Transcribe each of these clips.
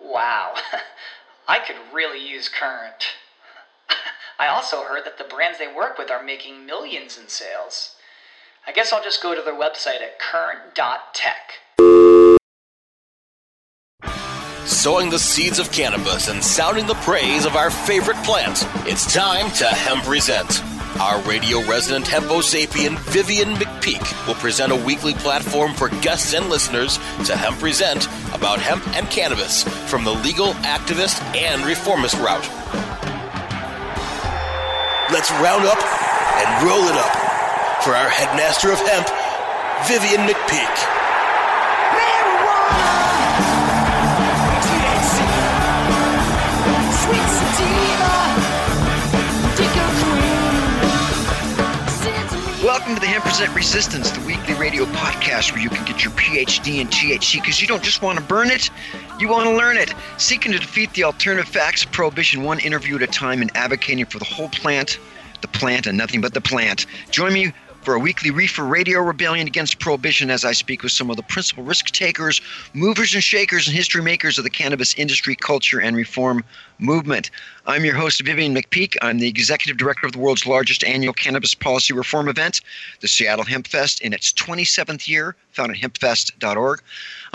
Wow, I could really use Current. I also heard that the brands they work with are making millions in sales. I guess I'll just go to their website at current.tech. Sowing the seeds of cannabis and sounding the praise of our favorite plant, it's time to Hemp Present. Our radio resident hempo sapien Vivian McPeak will present a weekly platform for guests and listeners to Hemp Present about hemp and cannabis from the legal, activist, and reformist route. Let's round up and roll it up for our headmaster of hemp, Vivian McPeak. Welcome to the Hemp Present Resistance, the weekly radio podcast where you can get your PhD in THC because you don't just want to burn it, you want to learn it. Seeking to defeat the alternative facts of prohibition one interview at a time and advocating for the whole plant, the plant, and nothing but the plant. Join me for a weekly reefer radio rebellion against prohibition as I speak with some of the principal risk takers, movers and shakers, and history makers of the cannabis industry, culture, and reform movement. I'm your host, Vivian McPeak. I'm the executive director of the world's largest annual cannabis policy reform event, the Seattle Hemp Fest, in its 27th year, found at hempfest.org.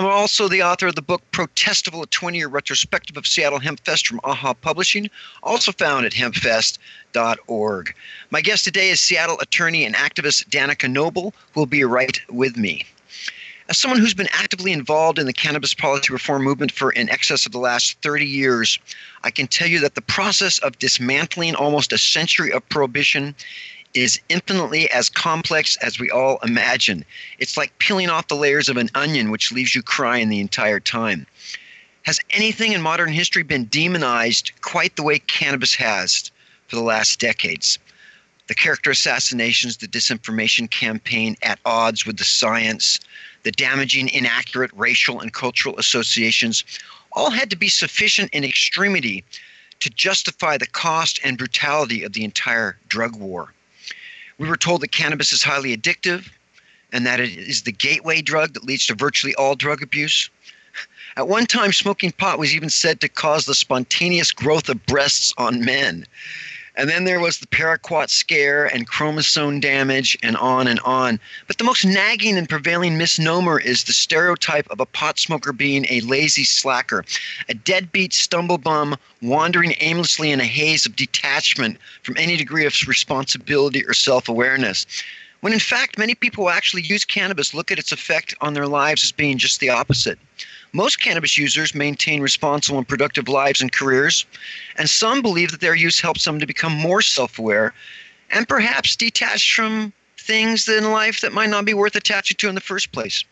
I'm also the author of the book Protestival, a 20 year retrospective of Seattle Hemp Fest from AHA Publishing, also found at hempfest.org. My guest today is Seattle attorney and activist Danica Noble, who will be right with me. As someone who's been actively involved in the cannabis policy reform movement for in excess of the last 30 years, I can tell you that the process of dismantling almost a century of prohibition is infinitely as complex as we all imagine. It's like peeling off the layers of an onion, which leaves you crying the entire time. Has anything in modern history been demonized quite the way cannabis has for the last decades? The character assassinations, the disinformation campaign at odds with the science, the damaging, inaccurate racial and cultural associations all had to be sufficient in extremity to justify the cost and brutality of the entire drug war. We were told that cannabis is highly addictive and that it is the gateway drug that leads to virtually all drug abuse. At one time, smoking pot was even said to cause the spontaneous growth of breasts on men. And then there was the paraquat scare and chromosome damage and on and on. But the most nagging and prevailing misnomer is the stereotype of a pot smoker being a lazy slacker, a deadbeat stumblebum wandering aimlessly in a haze of detachment from any degree of responsibility or self awareness. When in fact, many people who actually use cannabis look at its effect on their lives as being just the opposite. Most cannabis users maintain responsible and productive lives and careers, and some believe that their use helps them to become more self aware and perhaps detached from things in life that might not be worth attaching to in the first place.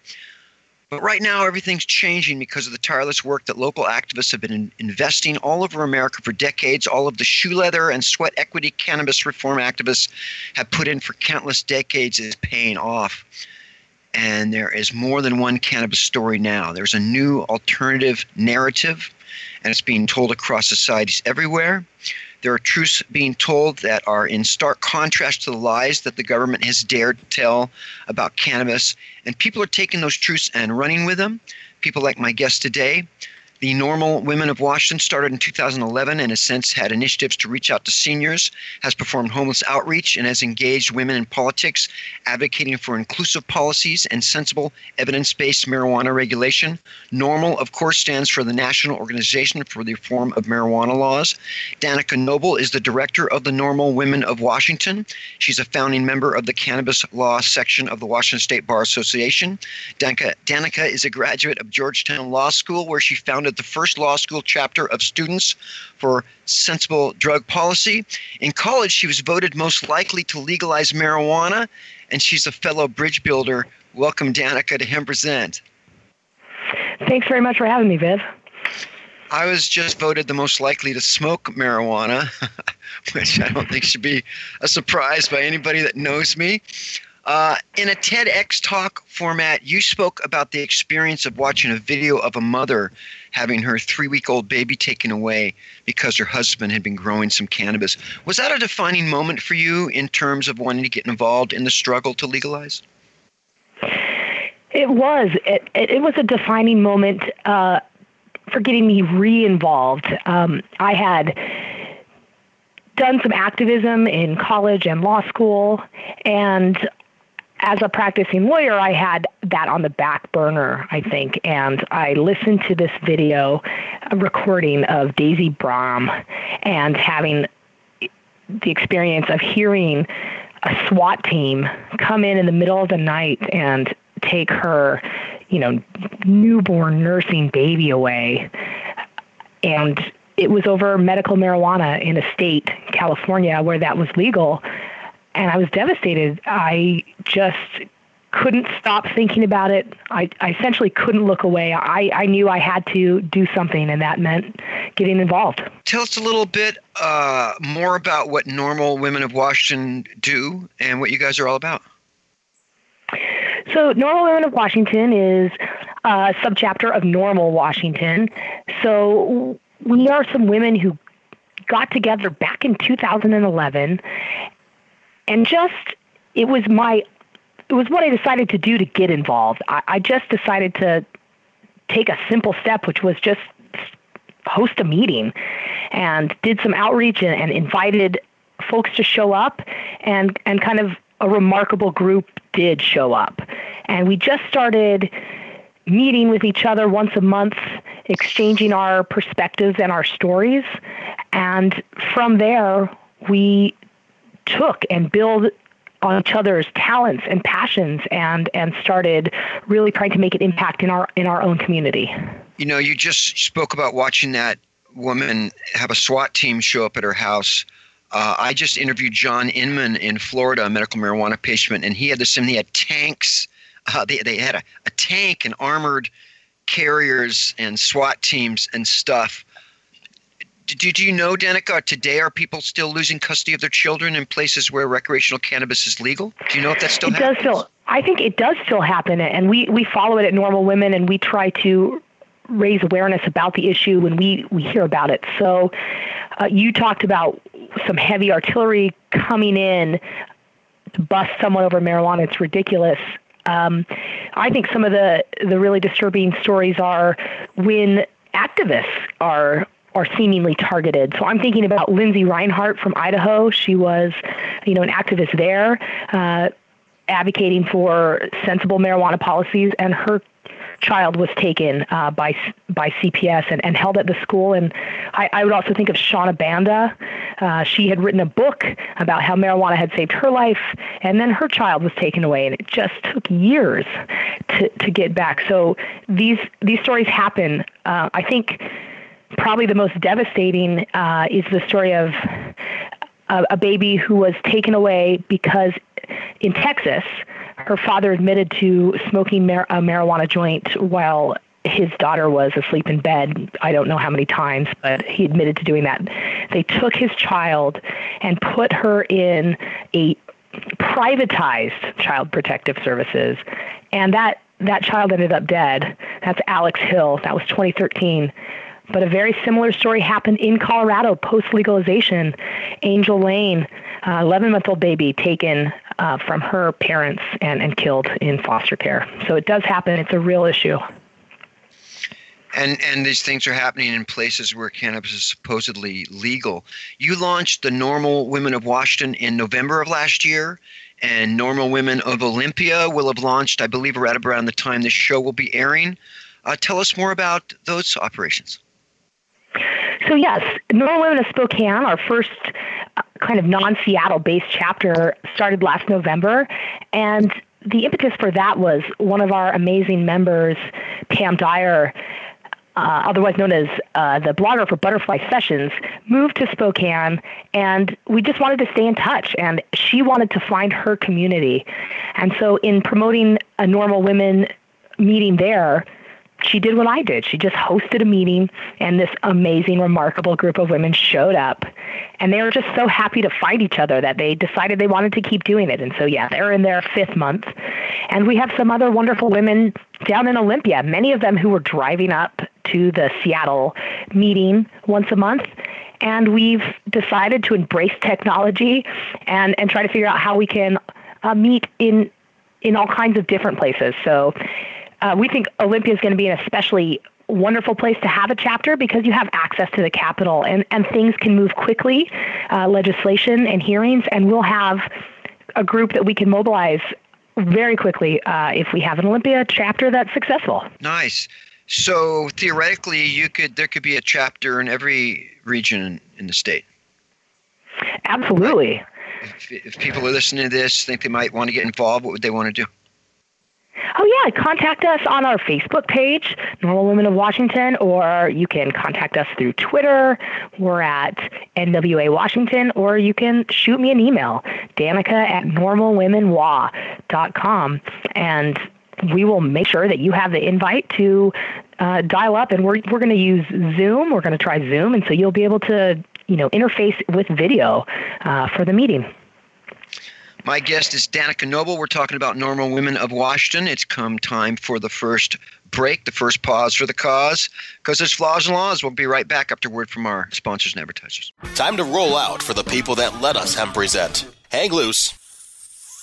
But right now, everything's changing because of the tireless work that local activists have been in investing all over America for decades. All of the shoe leather and sweat equity cannabis reform activists have put in for countless decades is paying off and there is more than one cannabis story now. There's a new alternative narrative, and it's being told across societies everywhere. There are truths being told that are in stark contrast to the lies that the government has dared to tell about cannabis, and people are taking those truths and running with them. People like my guest today, The NORML Women of Washington started in 2011 and has since had initiatives to reach out to seniors, has performed homeless outreach, and has engaged women in politics, advocating for inclusive policies and sensible evidence based marijuana regulation. NORML, of course, stands for the National Organization for the Reform of Marijuana Laws. Danica Noble is the director of the NORML Women of Washington. She's a founding member of the Cannabis Law section of the Washington State Bar Association. Danica, Danica is a graduate of Georgetown Law School, where she founded the first law school chapter of Students for Sensible Drug Policy. In college, she was voted most likely to legalize marijuana, and she's a fellow bridge builder. Welcome, Danica, to Hemp Present. Thanks very much for having me, Viv. I was just voted the most likely to smoke marijuana, which I don't think should be a surprise by anybody that knows me. Uh, in a TEDx talk format, you spoke about the experience of watching a video of a mother having her three week old baby taken away because her husband had been growing some cannabis. Was that a defining moment for you in terms of wanting to get involved in the struggle to legalize? It was. It, it, was a defining moment uh, for getting me re involved. Um, I had done some activism in college and law school, and as a practicing lawyer, I had that on the back burner, I think, and I listened to this video recording of Daisy Brom and having the experience of hearing a SWAT team come in in the middle of the night and take her, you know, newborn nursing baby away. And it was over medical marijuana in a state, California, where that was legal and I was devastated. I just couldn't stop thinking about it. I, I essentially couldn't look away. I, I knew I had to do something, and that meant getting involved. Tell us a little bit uh, more about what NORML Women of Washington do and what you guys are all about. So, NORML Women of Washington is a subchapter of NORML Washington. So, we are some women who got together back in 2011 and just it was my it was what I decided to do to get involved. I, I just decided to take a simple step, which was just host a meeting, and did some outreach and, and invited folks to show up, and and kind of a remarkable group did show up, and we just started meeting with each other once a month, exchanging our perspectives and our stories, and from there we took and build on each other's talents and passions and and started really trying to make an impact in our in our own community. You know, you just spoke about watching that woman have a SWAT team show up at her house. Uh, I just interviewed John Inman in Florida, a medical marijuana patient, and he had the same. He had tanks. Uh, they they had a, a tank and armored carriers and SWAT teams and stuff do, do you know, Danica, today are people still losing custody of their children in places where recreational cannabis is legal? Do you know if that still it happens? Does still, I think it does still happen, and we, we follow it at NORML Women, and we try to raise awareness about the issue when we, we hear about it. So uh, you talked about some heavy artillery coming in to bust someone over marijuana. It's ridiculous. Um, I think some of the, the really disturbing stories are when activists are are seemingly targeted. So I'm thinking about Lindsey Rinehart from Idaho. She was, you know, an activist there, uh, advocating for sensible marijuana policies, and her child was taken uh, by by CPS and, and held at the school. And I, I would also think of Shona Banda. Uh, she had written a book about how marijuana had saved her life, and then her child was taken away, and it just took years to to get back. So these these stories happen. Uh, I think probably the most devastating uh, is the story of a, a baby who was taken away because in Texas, her father admitted to smoking mar- a marijuana joint while his daughter was asleep in bed. I don't know how many times, but he admitted to doing that. They took his child and put her in a privatized child protective services, and that that child ended up dead. That's Alex Hill. That was 2013. But a very similar story happened in Colorado post legalization. Angel Lane, 11 uh, month old baby, taken uh, from her parents and, and killed in foster care. So it does happen. It's a real issue. And and these things are happening in places where cannabis is supposedly legal. You launched the NORML Women of Washington in November of last year, and NORML Women of Olympia will have launched, I believe, right around the time this show will be airing. Uh, tell us more about those operations. So yes, NORML Women of Spokane, our first uh, kind of non-Seattle based chapter started last November and the impetus for that was one of our amazing members, Pam Dyer, uh, otherwise known as uh, the blogger for Butterfly Sessions, moved to Spokane, and we just wanted to stay in touch. And she wanted to find her community, and so in promoting a NORML women meeting there, she did what I did. She just hosted a meeting, and this amazing, remarkable group of women showed up. And they were just so happy to find each other that they decided they wanted to keep doing it. And so, yeah, they're in their fifth month. And we have some other wonderful women down in Olympia, many of them who were driving up to the Seattle meeting once a month. And we've decided to embrace technology and, and try to figure out how we can uh, meet in in all kinds of different places. So uh, we think Olympia is going to be an especially wonderful place to have a chapter because you have access to the Capitol and, and things can move quickly, uh, legislation and hearings, and we'll have a group that we can mobilize very quickly uh, if we have an Olympia chapter that's successful. Nice. So theoretically, you could there could be a chapter in every region in the state. Absolutely. If, if people are listening to this, think they might want to get involved, what would they want to do? Oh, yeah. Contact us on our Facebook page, NORML Women of Washington, or you can contact us through Twitter. We're at NWA Washington, or you can shoot me an email, Danica at normalwomenwa.com. And we will make sure that you have the invite to uh, dial up. And we're, we're going to use Zoom. We're going to try Zoom. And so you'll be able to, you know, interface with video uh, for the meeting. My guest is Danica Noble. We're talking about NORML women of Washington. It's come time for the first break, the first pause for the cause, because there's flaws and laws. We'll be right back after word from our sponsors and advertisers. Time to roll out for the people that let us hemp present. Hang loose.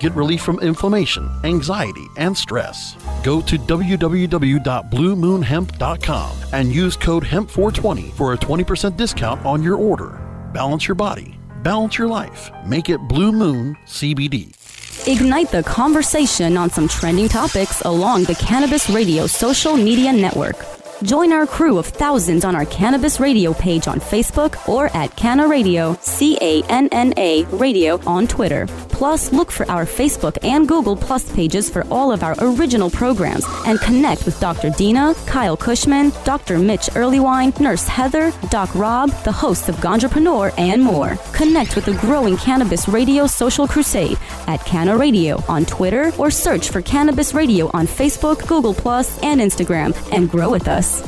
Get relief from inflammation, anxiety, and stress. Go to www.bluemoonhemp.com and use code HEMP420 for a 20% discount on your order. Balance your body, balance your life. Make it Blue Moon CBD. Ignite the conversation on some trending topics along the Cannabis Radio social media network. Join our crew of thousands on our Cannabis Radio page on Facebook or at Canna Radio, C A N N A Radio on Twitter. Plus, look for our Facebook and Google Plus pages for all of our original programs and connect with Dr. Dina, Kyle Kushman, Dr. Mitch Earleywine, Nurse Heather, Doc Rob, the hosts of Ganjapreneur, and more. Connect with the growing Cannabis Radio social crusade at Canna Radio on Twitter or search for Cannabis Radio on Facebook, Google Plus, and Instagram and grow with us.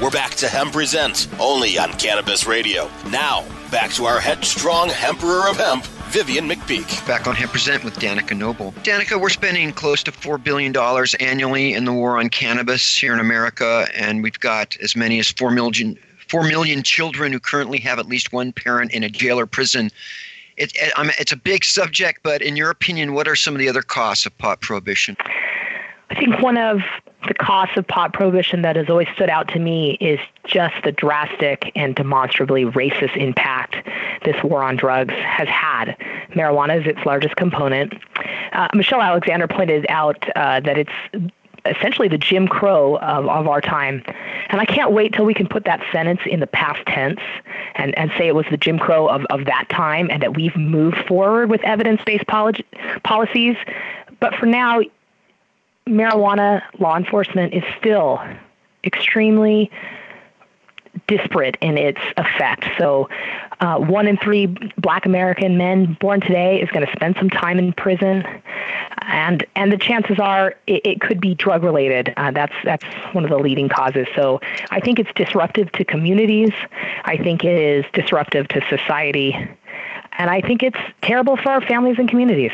We're back to Hemp Present, only on Cannabis Radio. Now, back to our headstrong Emperor of Hemp, Vivian McPeak. Back on Hemp Present with Danica Noble. Danica, we're spending close to $4 billion annually in the war on cannabis here in America, and we've got as many as 4 million, 4 million children who currently have at least one parent in a jail or prison. It, it, it's a big subject, but in your opinion, what are some of the other costs of pot prohibition? I think one of the cost of pot prohibition that has always stood out to me is just the drastic and demonstrably racist impact this war on drugs has had. Marijuana is its largest component. Uh, Michelle Alexander pointed out uh, that it's essentially the Jim Crow of, of our time. And I can't wait till we can put that sentence in the past tense and, and say it was the Jim Crow of, of that time and that we've moved forward with evidence based policies. But for now, marijuana law enforcement is still extremely disparate in its effect. So, uh, one in three black American men born today is going to spend some time in prison. And, and the chances are it, it could be drug related. Uh, that's, that's one of the leading causes. So I think it's disruptive to communities. I think it is disruptive to society. And I think it's terrible for our families and communities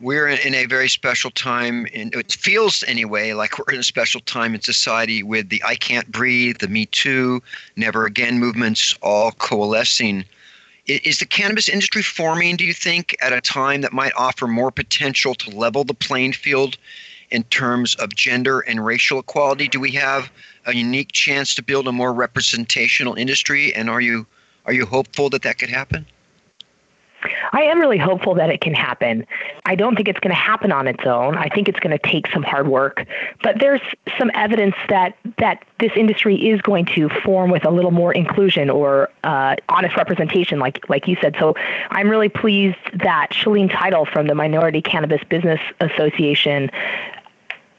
we're in a very special time and it feels anyway like we're in a special time in society with the i can't breathe the me too never again movements all coalescing. Is the cannabis industry forming do you think at a time that might offer more potential to level the playing field in terms of gender and racial equality? Do we have a unique chance to build a more representational industry? And are you are you hopeful that that could happen I am really hopeful that it can happen. I don't think it's going to happen on its own. I think it's going to take some hard work, but there's some evidence that that this industry is going to form with a little more inclusion or uh, honest representation, like like you said. So I'm really pleased that Shaleen Title from the Minority Cannabis Business Association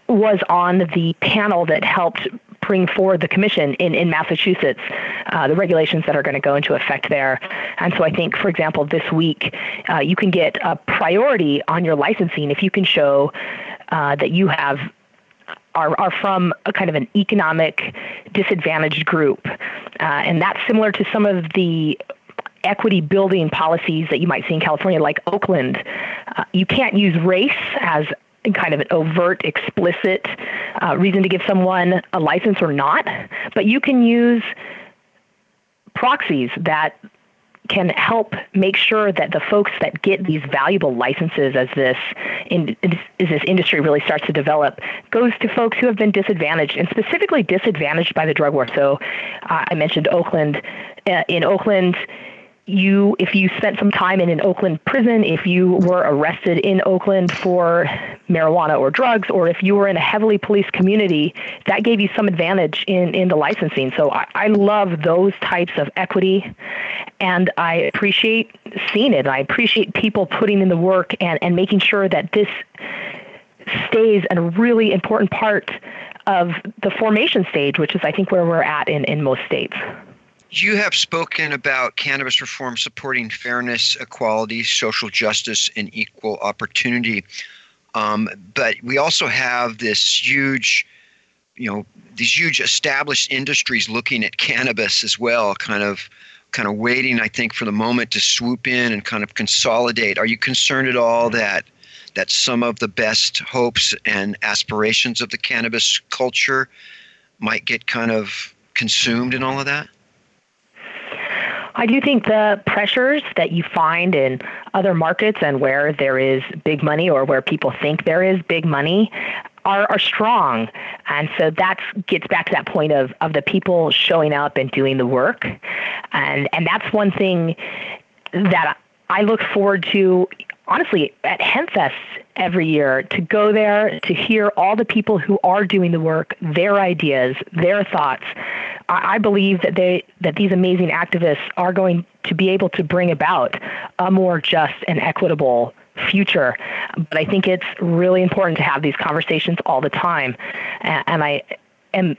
was on the panel that helped bring forward the commission in, in Massachusetts, uh, the regulations that are going to go into effect there. And so I think, for example, this week, uh, you can get a priority on your licensing if you can show uh, that you have are, are from a kind of an economic disadvantaged group. Uh, and that's similar to some of the equity building policies that you might see in California, like Oakland. Uh, you can't use race as kind of an overt, explicit uh, reason to give someone a license or not, but you can use proxies that can help make sure that the folks that get these valuable licenses as this in, as this industry really starts to develop goes to folks who have been disadvantaged and specifically disadvantaged by the drug war. So uh, I mentioned Oakland. Uh, in Oakland, you if you spent some time in an Oakland prison, if you were arrested in Oakland for marijuana or drugs, or if you were in a heavily policed community, that gave you some advantage in, in the licensing. So I, I love those types of equity and I appreciate seeing it. I appreciate people putting in the work and, and making sure that this stays a really important part of the formation stage, which is I think where we're at in, in most states. You have spoken about cannabis reform supporting fairness, equality, social justice, and equal opportunity. Um, but we also have this huge, you know, these huge established industries looking at cannabis as well, kind of kind of waiting, I think, for the moment to swoop in and kind of consolidate. Are you concerned at all that that some of the best hopes and aspirations of the cannabis culture might get kind of consumed in all of that? I do think the pressures that you find in other markets and where there is big money or where people think there is big money are, are strong. And so that gets back to that point of, of the people showing up and doing the work. And, and that's one thing that I look forward to, honestly, at HempFest every year to go there to hear all the people who are doing the work, their ideas, their thoughts. I, I believe that they that these amazing activists are going to be able to bring about a more just and equitable future. But I think it's really important to have these conversations all the time. And, and I am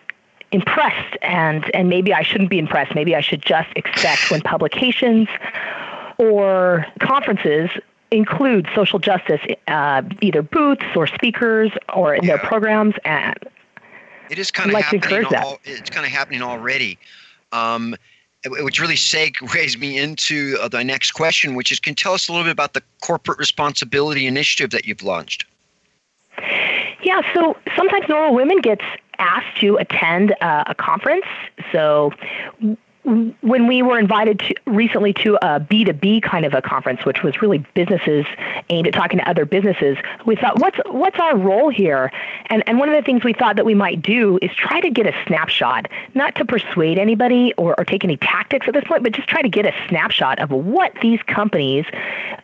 impressed and and maybe I shouldn't be impressed. Maybe I should just expect when publications or conferences include social justice, uh, either booths or speakers or in yeah. their programs. And it is kind of like happening. All, it's kind of happening already. Um, which really segues me into uh, the next question, which is can you tell us a little bit about the corporate responsibility initiative that you've launched? Yeah, so sometimes NORML Women gets asked to attend uh, a conference. So when we were invited to, recently to a B2B kind of a conference, which was really businesses aimed at talking to other businesses, we thought, what's, what's our role here? And, and one of the things we thought that we might do is try to get a snapshot, not to persuade anybody or, or take any tactics at this point, but just try to get a snapshot of what these companies,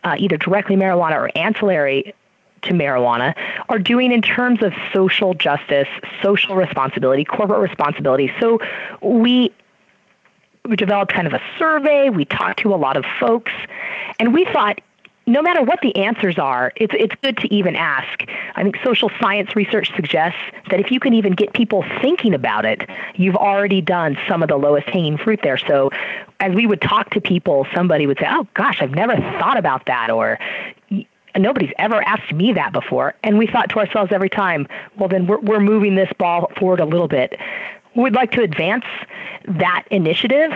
uh, either directly marijuana or ancillary, to marijuana are doing in terms of social justice, social responsibility, corporate responsibility. So we we developed kind of a survey, we talked to a lot of folks, and we thought no matter what the answers are, it's it's good to even ask. I think social science research suggests that if you can even get people thinking about it, you've already done some of the lowest hanging fruit there. So as we would talk to people, somebody would say, "Oh gosh, I've never thought about that," or nobody's ever asked me that before. And we thought to ourselves every time, well, then we're, we're moving this ball forward a little bit. We'd like to advance that initiative,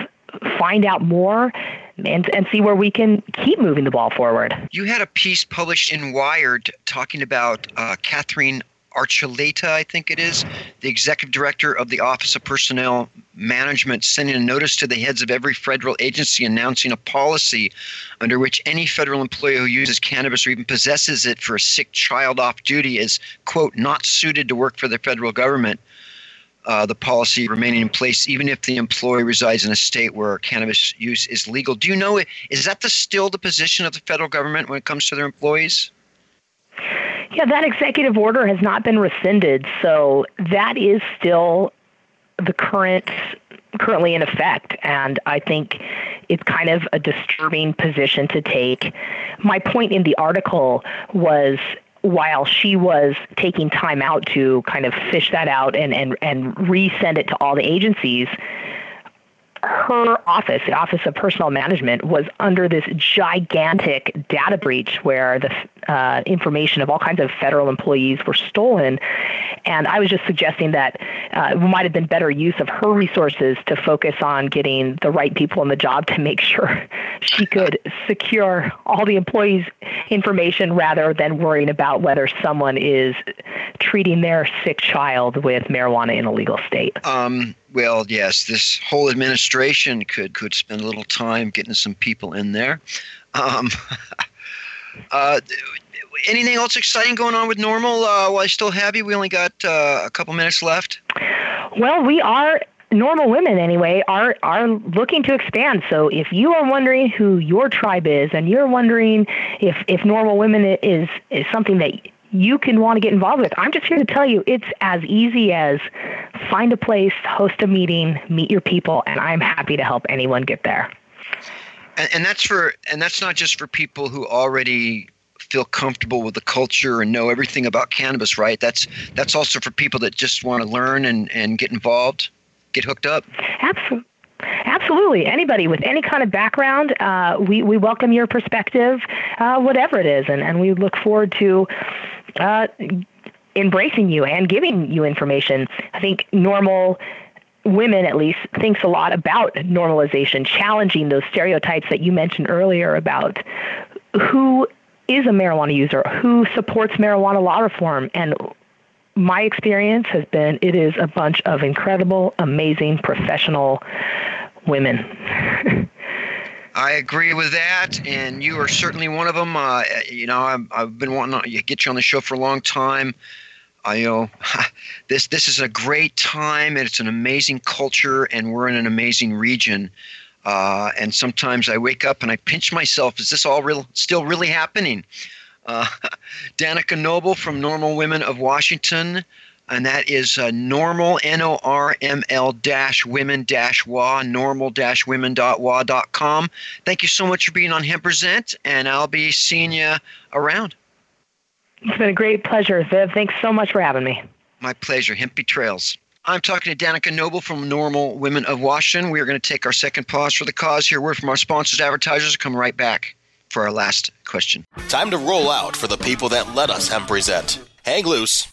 find out more, and, and see where we can keep moving the ball forward. You had a piece published in Wired talking about uh, Katherine Archuleta, I think it is, the executive director of the Office of Personnel Management, sending a notice to the heads of every federal agency announcing a policy under which any federal employee who uses cannabis or even possesses it for a sick child off duty is, quote, not suited to work for the federal government. Uh, the policy remaining in place even if the employee resides in a state where cannabis use is legal. Do you know is that the still the position of the federal government when it comes to their employees? Yeah, that executive order has not been rescinded, so that is still the current currently in effect and I think it's kind of a disturbing position to take. My point in the article was while she was taking time out to kind of fish that out and and and resend it to all the agencies her office, the Office of Personnel Management, was under this gigantic data breach where the uh, information of all kinds of federal employees were stolen. And I was just suggesting that uh, it might have been better use of her resources to focus on getting the right people in the job to make sure she could secure all the employees' information rather than worrying about whether someone is treating their sick child with marijuana in a legal state. Um, well, yes, this whole administration could could spend a little time getting some people in there. Um, uh, anything else exciting going on with NORML Uh, while I still have you, we only got uh, a couple minutes left. Well, we are NORML women anyway are are looking to expand. So if you are wondering who your tribe is, and you're wondering if if NORML women is is something that you can want to get involved with. I'm just here to tell you it's as easy as find a place, host a meeting, meet your people, and I'm happy to help anyone get there. And, and that's for and that's not just for people who already feel comfortable with the culture and know everything about cannabis, right? That's that's also for people that just want to learn and, and get involved, get hooked up. Absolutely. Absolutely. Anybody with any kind of background, uh, we, we welcome your perspective, uh, whatever it is, and, and we look forward to uh, embracing you and giving you information. I think NORML women at least thinks a lot about normalization challenging those stereotypes that you mentioned earlier about who is a marijuana user who supports marijuana law reform and my experience has been it is a bunch of incredible amazing professional women I agree with that, and you are certainly one of them. Uh, you know, I've, I've been wanting to get you on the show for a long time. I know this this is a great time, and it's an amazing culture, and we're in an amazing region. Uh, and sometimes I wake up and I pinch myself: Is this all real? Still really happening? Uh, Danica Noble from NORML Women of Washington and that is uh, normal n o r m l dash women dash wa normal dash women dot wa dot com. Thank you so much for being on Hemp Present, and I'll be seeing you around. It's been a great pleasure, Viv. Thanks so much for having me. My pleasure. Hempy Trails. I'm talking to Danica Noble from NORML Women of Washington. We are going to take our second pause for the cause here. Word from our sponsors, advertisers. Come right back for our last question. Time to roll out for the people that let us Hemp Present. Hang loose.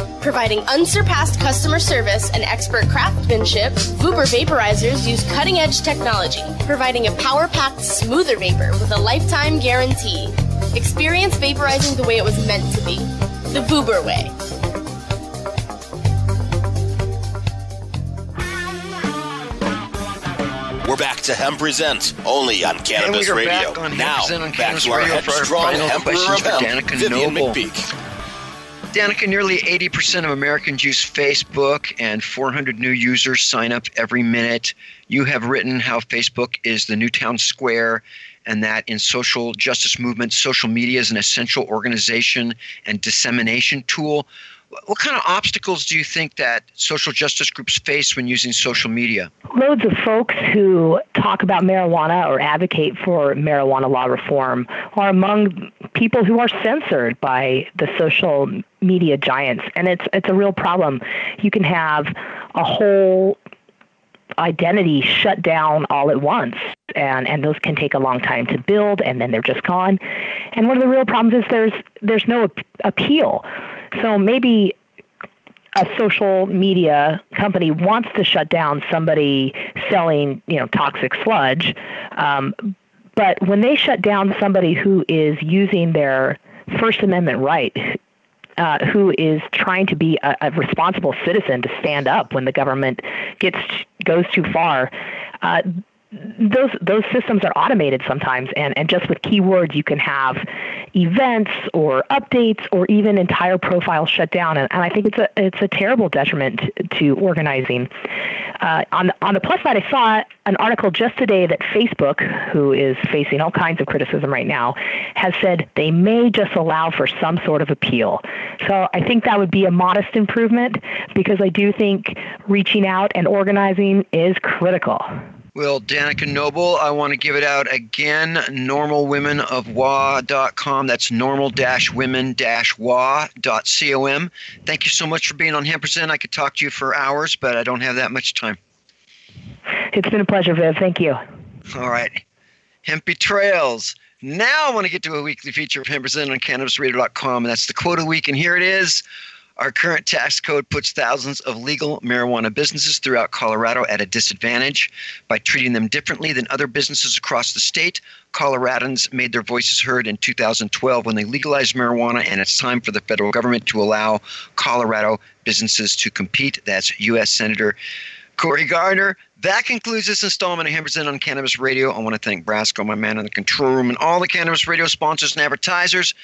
Providing unsurpassed customer service and expert craftsmanship, Vuber vaporizers use cutting edge technology, providing a power packed, smoother vapor with a lifetime guarantee. Experience vaporizing the way it was meant to be the Vuber way. We're back to Hemp Present, only on Cannabis and we are Radio. Back on now, Hemp on back to our Radio for our headstrong final Emperor questions of Hemp, Danica Vivian Noble. McPeak. Danica, nearly 80% of Americans use Facebook, and 400 new users sign up every minute. You have written how Facebook is the new town square, and that in social justice movements, social media is an essential organization and dissemination tool. What kind of obstacles do you think that social justice groups face when using social media? Loads of folks who talk about marijuana or advocate for marijuana law reform are among people who are censored by the social media giants, and it's it's a real problem. You can have a whole identity shut down all at once and and those can take a long time to build and then they're just gone and one of the real problems is there's there's no appeal so maybe a social media company wants to shut down somebody selling, you know, toxic sludge, um, but when they shut down somebody who is using their First Amendment right, uh, who is trying to be a, a, responsible citizen to stand up when the government gets goes too far. Uh, those those systems are automated sometimes and, and just with keywords you can have events or updates or even entire profiles shut down and, and I think it's a it's a terrible detriment to organizing. Uh, on on the plus side I saw an article just today that Facebook, who is facing all kinds of criticism right now, has said they may just allow for some sort of appeal. So I think that would be a modest improvement because I do think reaching out and organizing is critical. Well, Danica Noble, I want to give it out again. Normalwomenofwa.com. That's normal-women-wa.com. Thank you so much for being on Hemp Present. I could talk to you for hours, but I don't have that much time. It's been a pleasure, Viv. Thank you. All right. Hempy Trails. Now I want to get to a weekly feature of Hemp Present on CannabisRadio.com, and that's the quote of the week. And here it is. Our current tax code puts thousands of legal marijuana businesses throughout Colorado at a disadvantage. By treating them differently than other businesses across the state, Coloradans made their voices heard in 2012 when they legalized marijuana, and it's time for the federal government to allow Colorado businesses to compete. That's U.S. Senator Cory Gardner. That concludes this installment of Hemp on Cannabis Radio. I want to thank Brasco, my man in the control room, and all the Cannabis Radio sponsors and advertisers.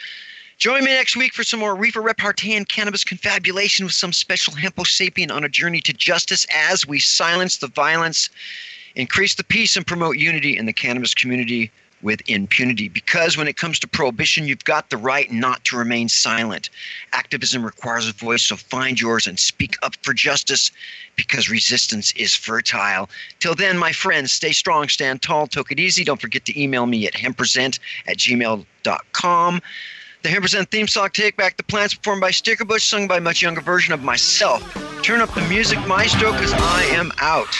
Join me next week for some more reefer repartee and cannabis confabulation with some special hempo sapien on a journey to justice as we silence the violence, increase the peace, and promote unity in the cannabis community with impunity. Because when it comes to prohibition, you've got the right not to remain silent. Activism requires a voice, so find yours and speak up for justice because resistance is fertile. Till then, my friends, stay strong, stand tall, take it easy. Don't forget to email me at hempresent at gmail.com. The Hemp Present theme song, Take Back the Plants, performed by Stickerbush, sung by a much younger version of myself. Turn up the music, maestro, because I am out.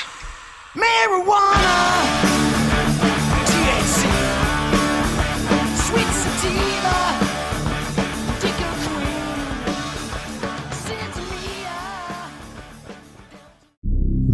Marijuana,